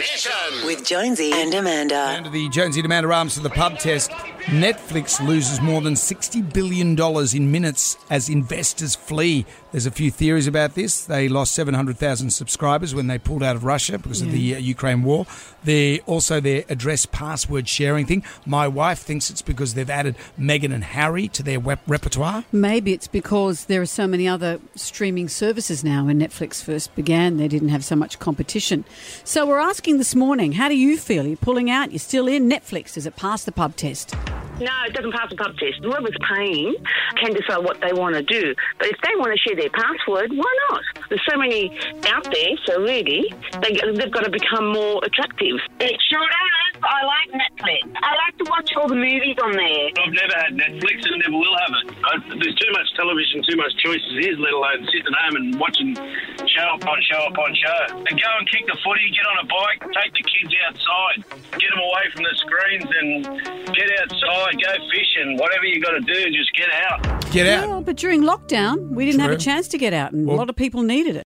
Mission. With Jonesy and Amanda. Down to the Jonesy and Amanda Arms to the pub test. Netflix loses more than $60 billion in minutes as investors flee. There's a few theories about this. They lost 700,000 subscribers when they pulled out of Russia because of the uh, Ukraine war. They also their address password sharing thing. My wife thinks it's because they've added Meghan and Harry to their web repertoire. Maybe it's because there are so many other streaming services now. When Netflix first began, they didn't have so much competition. So we're asking this morning, how do you feel? Are you pulling out? You're still in? Netflix, does it pass the pub test? No, it doesn't pass the pub test. Whoever's paying can decide what they want to do. But if they want to share their password, why not? There's so many out there, so really, they, they've got to become more attractive. It sure does. I like Netflix. I like to watch all the movies on there. I've never had Netflix and never will have it. I, there's too much television, too much choices is, let alone sitting at home and watching show upon show upon show. And go and kick the footy, get on a bike, take the kids outside, get them away from the screens and get outside, go fishing, whatever you got to do, just get out. Get out. Well, but during lockdown, we didn't have a chance to get out, and Well- a lot of people needed it.